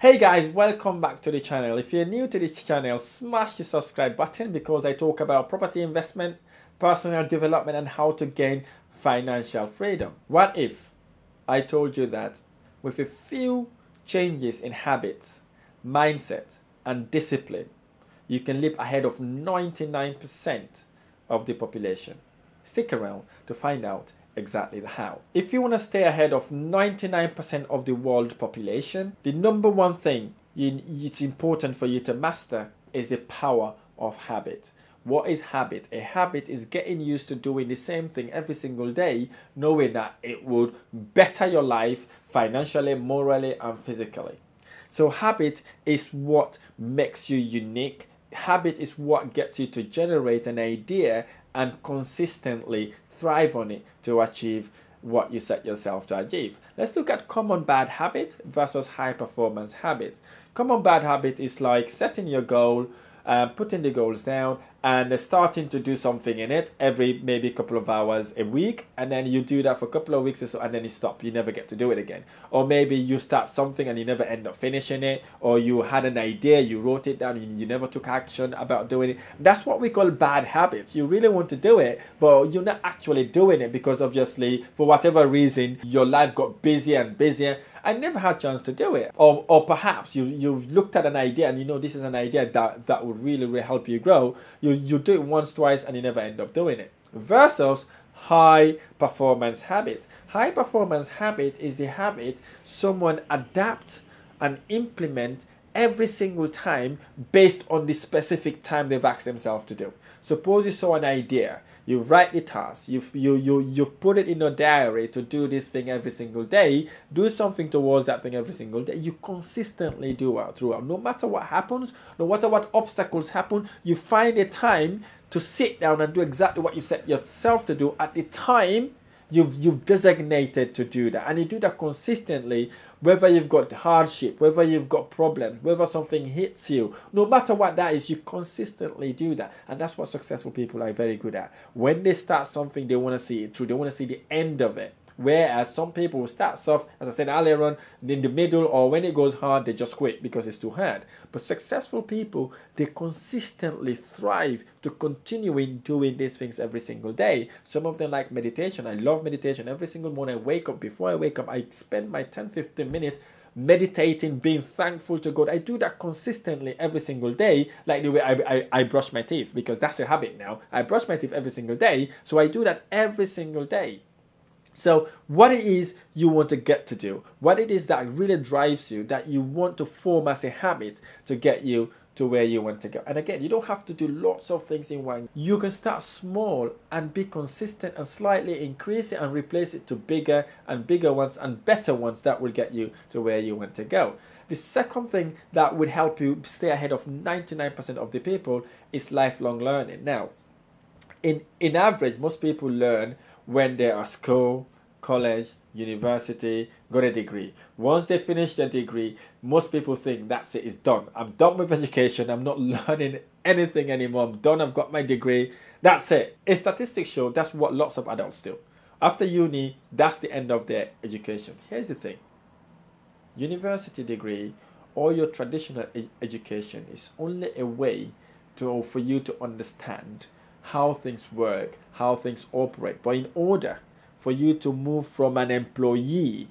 Hey guys, welcome back to the channel. If you're new to this channel, smash the subscribe button because I talk about property investment, personal development, and how to gain financial freedom. What if I told you that with a few changes in habits, mindset, and discipline, you can live ahead of 99% of the population? Stick around to find out exactly the how. If you want to stay ahead of 99% of the world population, the number one thing you, it's important for you to master is the power of habit. What is habit? A habit is getting used to doing the same thing every single day, knowing that it would better your life financially, morally, and physically. So, habit is what makes you unique. Habit is what gets you to generate an idea and consistently thrive on it to achieve what you set yourself to achieve. Let's look at common bad habit versus high performance habit. Common bad habit is like setting your goal, uh, putting the goals down, and starting to do something in it every maybe couple of hours a week. And then you do that for a couple of weeks or so and then you stop. You never get to do it again. Or maybe you start something and you never end up finishing it. Or you had an idea you wrote it down and you never took action about doing it. That's what we call bad habits. You really want to do it but you're not actually doing it because obviously for whatever reason your life got busier and busier I never had a chance to do it. Or, or perhaps you, you've looked at an idea and you know this is an idea that, that would really, really help you grow. You, you do it once, twice, and you never end up doing it. Versus high performance habit. High performance habit is the habit someone adapt and implement every single time based on the specific time they've asked themselves to do. Suppose you saw an idea you write the task. You've you, you you've put it in your diary to do this thing every single day. Do something towards that thing every single day. You consistently do it throughout. No matter what happens no matter what obstacles happen you find a time to sit down and do exactly what you set yourself to do at the time you've you've designated to do that. And you do that consistently whether you've got hardship whether you've got problems whether something hits you no matter what that is you consistently do that. And that's what successful people are very good at. When they start something they want to see it through. They want to see the end of it Whereas some people start soft, as I said earlier on, in the middle, or when it goes hard, they just quit because it's too hard. But successful people, they consistently thrive to continuing doing these things every single day. Some of them like meditation. I love meditation. Every single morning I wake up, before I wake up, I spend my 10 15 minutes meditating, being thankful to God. I do that consistently every single day, like the way I, I, I brush my teeth, because that's a habit now. I brush my teeth every single day, so I do that every single day. So, what it is you want to get to do, what it is that really drives you, that you want to form as a habit to get you to where you want to go. And again, you don't have to do lots of things in one. You can start small and be consistent and slightly increase it and replace it to bigger and bigger ones and better ones that will get you to where you want to go. The second thing that would help you stay ahead of 99% of the people is lifelong learning. Now, in in average, most people learn when they are school, college, university, got a degree. Once they finish their degree, most people think that's it, it's done. I'm done with education, I'm not learning anything anymore. I'm done, I've got my degree. That's it. A statistics show that's what lots of adults do. After uni, that's the end of their education. Here's the thing university degree or your traditional education is only a way to, for you to understand how things work, how things operate. But in order for you to move from an employee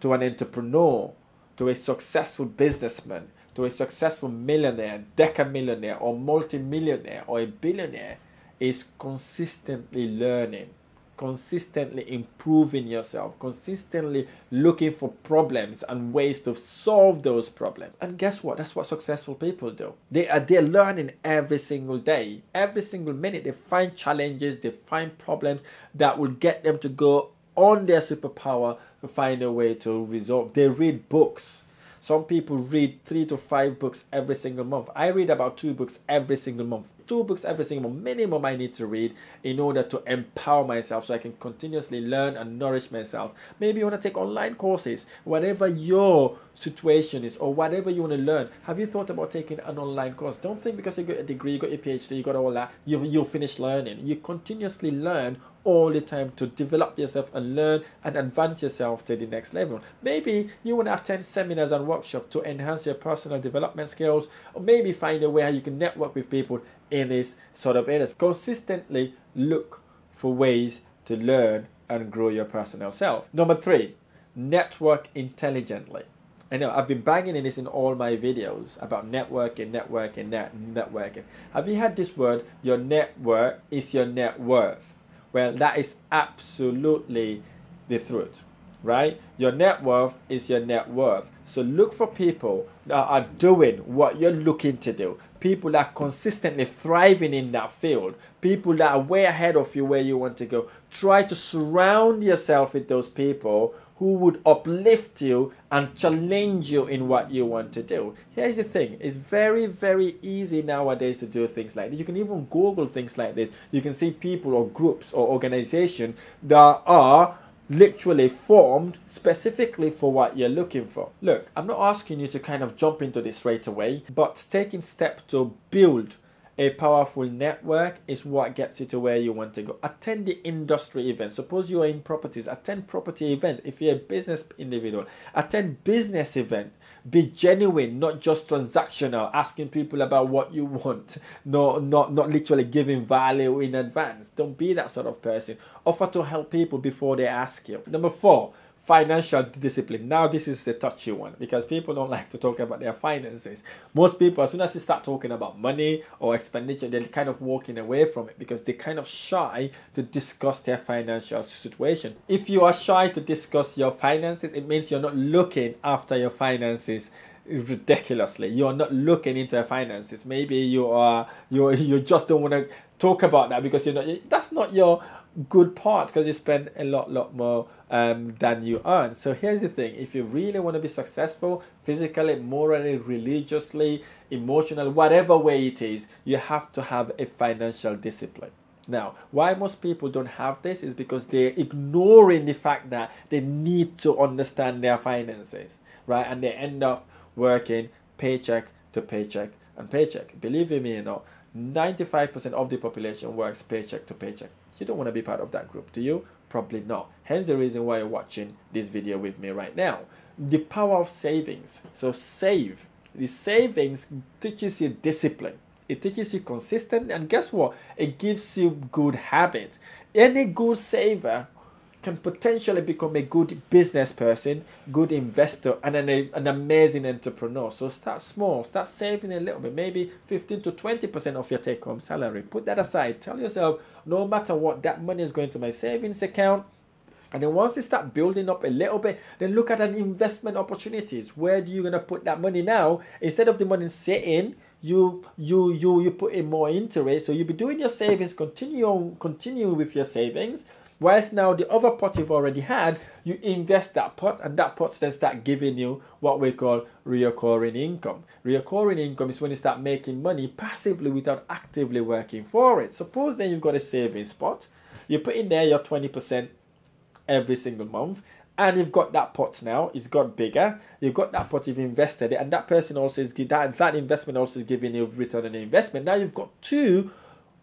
to an entrepreneur, to a successful businessman, to a successful millionaire, decamillionaire, or multimillionaire, or a billionaire, is consistently learning consistently improving yourself, consistently looking for problems and ways to solve those problems. And guess what? That's what successful people do. They are they're learning every single day, every single minute. They find challenges, they find problems that will get them to go on their superpower to find a way to resolve. They read books. Some people read three to five books every single month. I read about two books every single month two books every single minimum I need to read in order to empower myself so I can continuously learn and nourish myself. Maybe you want to take online courses, whatever your situation is or whatever you want to learn. Have you thought about taking an online course? Don't think because you got a degree, you got your PhD, you got all that, you, you'll finish learning. You continuously learn all the time to develop yourself and learn and advance yourself to the next level. Maybe you want to attend seminars and workshops to enhance your personal development skills, or maybe find a way how you can network with people in this sort of areas. Consistently look for ways to learn and grow your personal self. Number three, network intelligently. I know I've been banging in this in all my videos about networking, networking, net, networking. Have you had this word? Your network is your net worth. Well, that is absolutely the truth, right? Your net worth is your net worth. So look for people that are doing what you're looking to do people that are consistently thriving in that field, people that are way ahead of you where you want to go. Try to surround yourself with those people who would uplift you and challenge you in what you want to do. Here's the thing it's very, very easy nowadays to do things like this. You can even Google things like this. You can see people or groups or organizations that are literally formed specifically for what you're looking for. Look, I'm not asking you to kind of jump into this straight away, but taking steps to build a powerful network is what gets you to where you want to go. Attend the industry event. Suppose you are in properties, attend property event. If you're a business individual, attend business event be genuine, not just transactional, asking people about what you want, no, not not literally giving value in advance. Don't be that sort of person. Offer to help people before they ask you. Number four, financial discipline. Now, this is the touchy one because people don't like to talk about their finances. Most people, as soon as you start talking about money or expenditure, they're kind of walking away from it because they're kind of shy to discuss their financial situation. If you are shy to discuss your finances, it means you're not looking after your finances ridiculously. You are not looking into your finances. Maybe you are you you just don't want to talk about that because you're not. That's not your good part because you spend a lot lot more um, than you earn. So here's the thing: if you really want to be successful, physically, morally, religiously, emotional, whatever way it is, you have to have a financial discipline. Now, why most people don't have this is because they're ignoring the fact that they need to understand their finances, right? And they end up working paycheck to paycheck and paycheck. Believe me or not, 95% of the population works paycheck to paycheck. You don't want to be part of that group, do you? Probably not. Hence the reason why you're watching this video with me right now. The power of savings. So save. The savings teaches you discipline. It teaches you consistent and guess what? It gives you good habits. Any good saver can potentially become a good business person, good investor, and an, an amazing entrepreneur. So start small, start saving a little bit, maybe 15 to 20% of your take home salary. Put that aside. Tell yourself, no matter what, that money is going to my savings account. And then once you start building up a little bit, then look at an investment opportunities. Where do you gonna put that money now? Instead of the money sitting, you you you you put in more into it. So you'll be doing your savings, continue continue with your savings, Whilst now the other pot you've already had, you invest that pot and that pot then start giving you what we call recurring income. Recurring income is when you start making money passively without actively working for it. Suppose then you've got a savings pot, you put in there your 20% every single month and you've got that pot now it's got bigger you've got that pot you've invested it and that person also is that that investment also is giving you return on investment now you've got two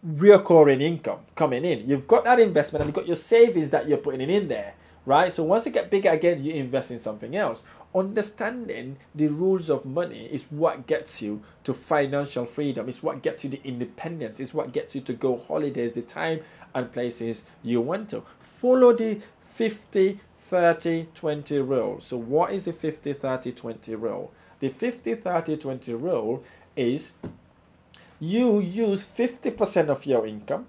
recurring income coming in. You've got that investment and you've got your savings that you're putting in there. right? So once you get bigger again, you invest in something else. Understanding the rules of money is what gets you to financial freedom. It's what gets you the independence. It's what gets you to go holidays, the time and places you want to. Follow the 50, 30, 20 rule. So what is the 50, 30, 20 rule? The 50, 30, 20 rule is you use 50% of your income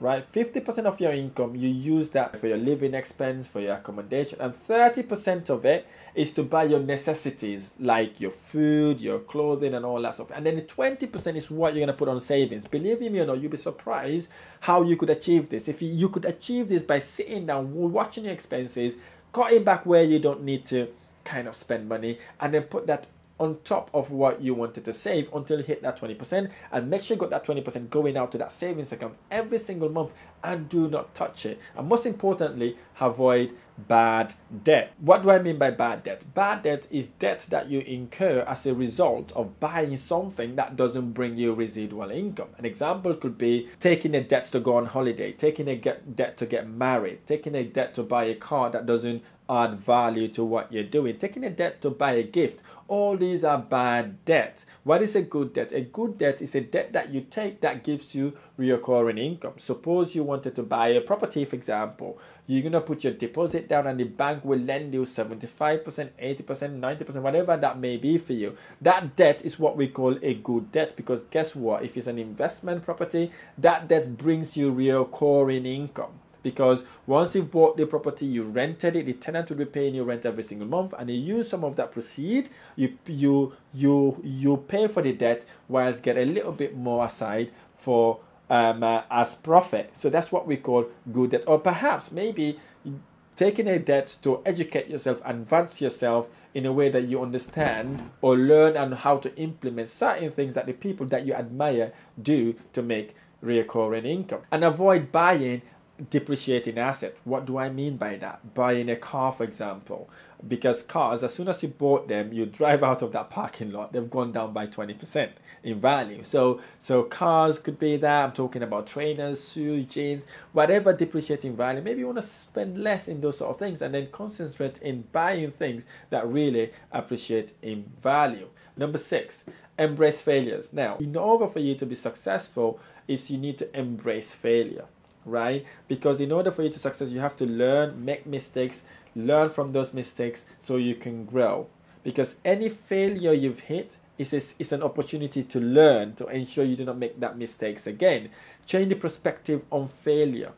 right? 50% of your income you use that for your living expense for your accommodation and 30% of it is to buy your necessities like your food your clothing and all that stuff. And then the 20% is what you're going to put on savings. Believe me or not you'll be surprised how you could achieve this. If you, you could achieve this by sitting down watching your expenses cutting back where you don't need to kind of spend money and then put that on top of what you wanted to save until you hit that 20% and make sure you got that 20% going out to that savings account every single month and do not touch it. And most importantly avoid bad debt. What do i mean by bad debt? Bad debt is debt that you incur as a result of buying something that doesn't bring you residual income. An example could be taking a debt to go on holiday taking a debt to get married taking a debt to buy a car that doesn't add value to what you're doing taking a debt to buy a gift all these are bad debt. What is a good debt? A good debt is a debt that you take that gives you recurring income. Suppose you wanted to buy a property, for example. You're going to put your deposit down and the bank will lend you 75%, 80%, 90%, whatever that may be for you. That debt is what we call a good debt because guess what? If it's an investment property, that debt brings you recurring income because once you've bought the property, you rented it, the tenant will be paying you rent every single month, and you use some of that proceed, you you you you pay for the debt whilst get a little bit more aside for um, uh, as profit. So that's what we call good debt, or perhaps maybe taking a debt to educate yourself, advance yourself in a way that you understand or learn and how to implement certain things that the people that you admire do to make recurring income and avoid buying depreciating asset. What do I mean by that? Buying a car, for example, because cars, as soon as you bought them, you drive out of that parking lot, they've gone down by 20% in value. So, so cars could be that. I'm talking about trainers, shoes, jeans, whatever depreciating value. Maybe you want to spend less in those sort of things and then concentrate in buying things that really appreciate in value. Number six, embrace failures. Now, in order for you to be successful, is you need to embrace failure right? Because in order for you to succeed, you have to learn, make mistakes, learn from those mistakes so you can grow. Because any failure you've hit is, is an opportunity to learn to ensure you do not make that mistakes again. Change the perspective on failure.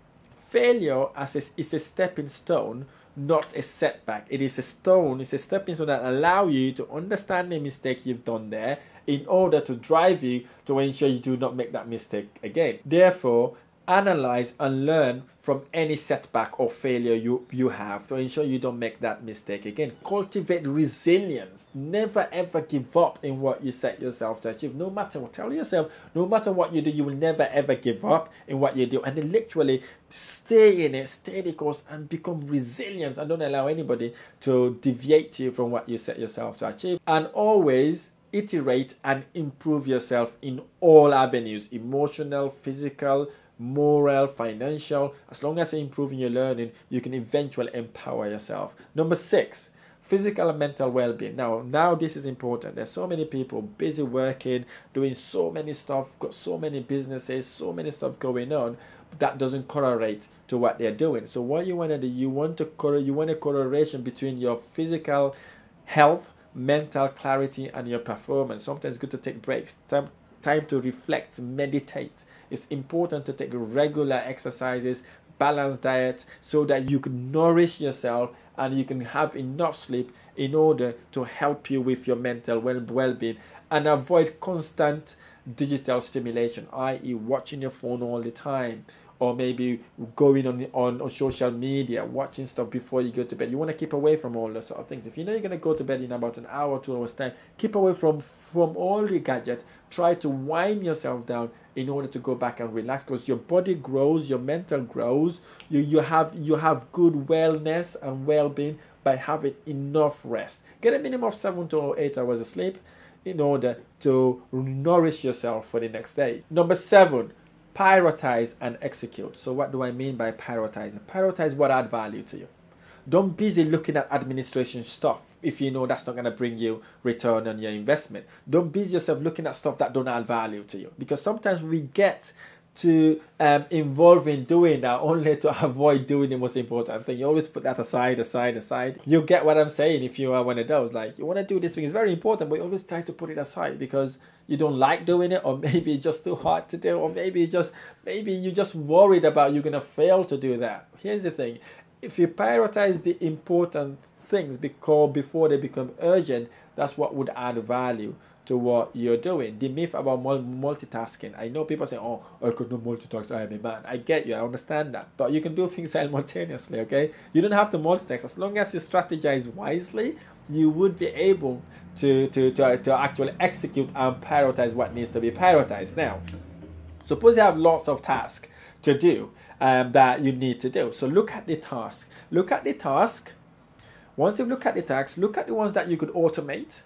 Failure as a, is a stepping stone, not a setback. It is a stone, it's a stepping stone that allow you to understand the mistake you've done there in order to drive you to ensure you do not make that mistake again. Therefore, analyze and learn from any setback or failure you, you have to ensure you don't make that mistake again. Cultivate resilience. Never ever give up in what you set yourself to achieve. No matter what, tell yourself, no matter what you do, you will never ever give up in what you do. And then literally stay in it, stay the course, and become resilient. And don't allow anybody to deviate you from what you set yourself to achieve. And always iterate and improve yourself in all avenues emotional, physical, moral, financial. As long as you're improving your learning, you can eventually empower yourself. Number six, physical and mental well-being. Now, now this is important. There's so many people busy working, doing so many stuff, got so many businesses, so many stuff going on. That doesn't correlate to what they're doing. So what you want to do, you want to correl, you want a correlation between your physical health, mental clarity, and your performance. Sometimes good to take breaks, time, time to reflect, meditate it's important to take regular exercises, balanced diet, so that you can nourish yourself and you can have enough sleep in order to help you with your mental well being and avoid constant digital stimulation, i.e., watching your phone all the time or maybe going on, on on social media, watching stuff before you go to bed. You want to keep away from all those sort of things. If you know you're gonna go to bed in about an hour, two hours time, keep away from from all the gadgets. Try to wind yourself down in order to go back and relax because your body grows, your mental grows, you, you have you have good wellness and well-being by having enough rest. Get a minimum of seven to eight hours of sleep in order to nourish yourself for the next day. Number seven, prioritize and execute. So what do I mean by prioritize? Prioritize what add value to you. Don't busy looking at administration stuff if you know that's not going to bring you return on your investment. Don't busy yourself looking at stuff that don't add value to you because sometimes we get to um, involve in doing that only to avoid doing the most important thing. You always put that aside, aside, aside. You get what I'm saying if you are one of those. Like, you want to do this thing, it's very important, but you always try to put it aside because you don't like doing it, or maybe it's just too hard to do, or maybe just maybe you're just worried about you're gonna fail to do that. Here's the thing if you prioritize the important things because before they become urgent, that's what would add value to what you're doing. The myth about multitasking. I know people say, "Oh, I could not multitask. I am a man." I get you. I understand that, but you can do things simultaneously. Okay, you don't have to multitask as long as you strategize wisely. You would be able to to to, to actually execute and prioritize what needs to be prioritized. Now, suppose you have lots of tasks to do um, that you need to do. So look at the task. Look at the task. Once you look at the tasks, look at the ones that you could automate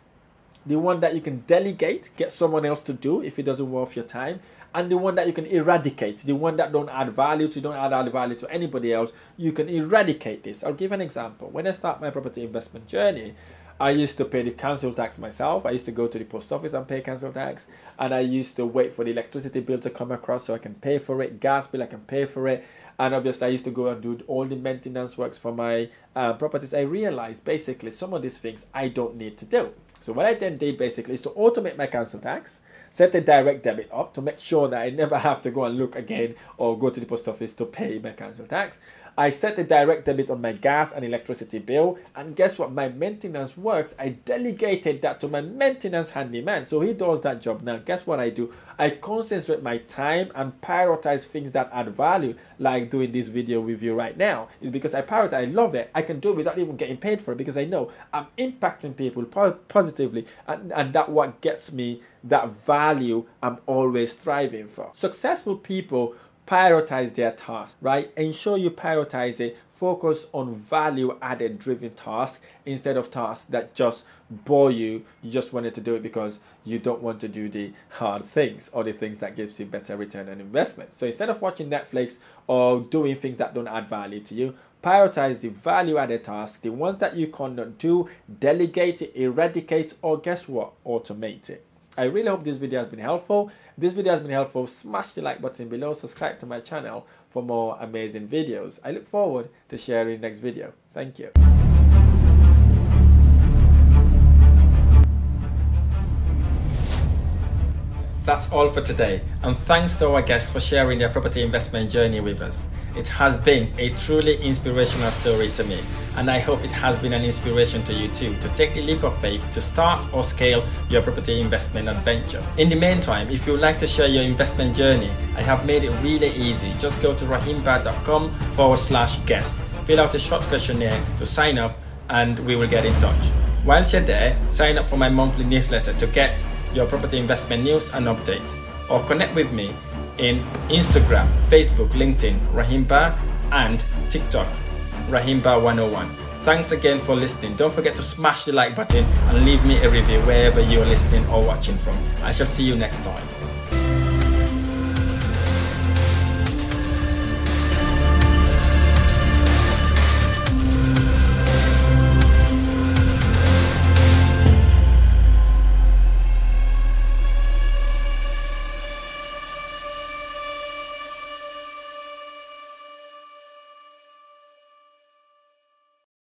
the one that you can delegate, get someone else to do if it doesn't worth your time, and the one that you can eradicate, the one that don't add value to, don't add, value to anybody else, you can eradicate this. I'll give an example. When I start my property investment journey, I used to pay the council tax myself. I used to go to the post office and pay council tax, and I used to wait for the electricity bill to come across so I can pay for it. Gas bill I can pay for it, and obviously I used to go and do all the maintenance works for my uh, properties. I realized basically some of these things I don't need to do. So what I then did basically is to automate my council tax, set a direct debit up to make sure that I never have to go and look again or go to the post office to pay my council tax. I set a direct debit on my gas and electricity bill, and guess what? My maintenance works. I delegated that to my maintenance handyman, so he does that job now. Guess what I do? I concentrate my time and prioritize things that add value, like doing this video with you right now. Is because I prioritize. I love it. I can do it without even getting paid for it because I know I'm impacting people positively, and, and that what gets me that value I'm always striving for. Successful people prioritize their tasks, right? Ensure you prioritize it. Focus on value added driven tasks instead of tasks that just bore you. You just wanted to do it because you don't want to do the hard things or the things that gives you better return on investment. So instead of watching Netflix or doing things that don't add value to you, prioritize the value added tasks, the ones that you cannot do, delegate it, eradicate, or guess what? Automate it. I really hope this video has been helpful. If this video has been helpful, smash the like button below, subscribe to my channel for more amazing videos. I look forward to sharing next video. Thank you. That's all for today, and thanks to our guests for sharing their property investment journey with us. It has been a truly inspirational story to me, and I hope it has been an inspiration to you too to take the leap of faith to start or scale your property investment adventure. In the meantime, if you would like to share your investment journey, I have made it really easy. Just go to rahimbah.com forward slash guest, fill out a short questionnaire to sign up, and we will get in touch. Once you're there, sign up for my monthly newsletter to get your property investment news and updates, or connect with me in Instagram, Facebook, LinkedIn, Rahimba, and TikTok, Rahimba101. Thanks again for listening. Don't forget to smash the like button and leave me a review wherever you're listening or watching from. I shall see you next time.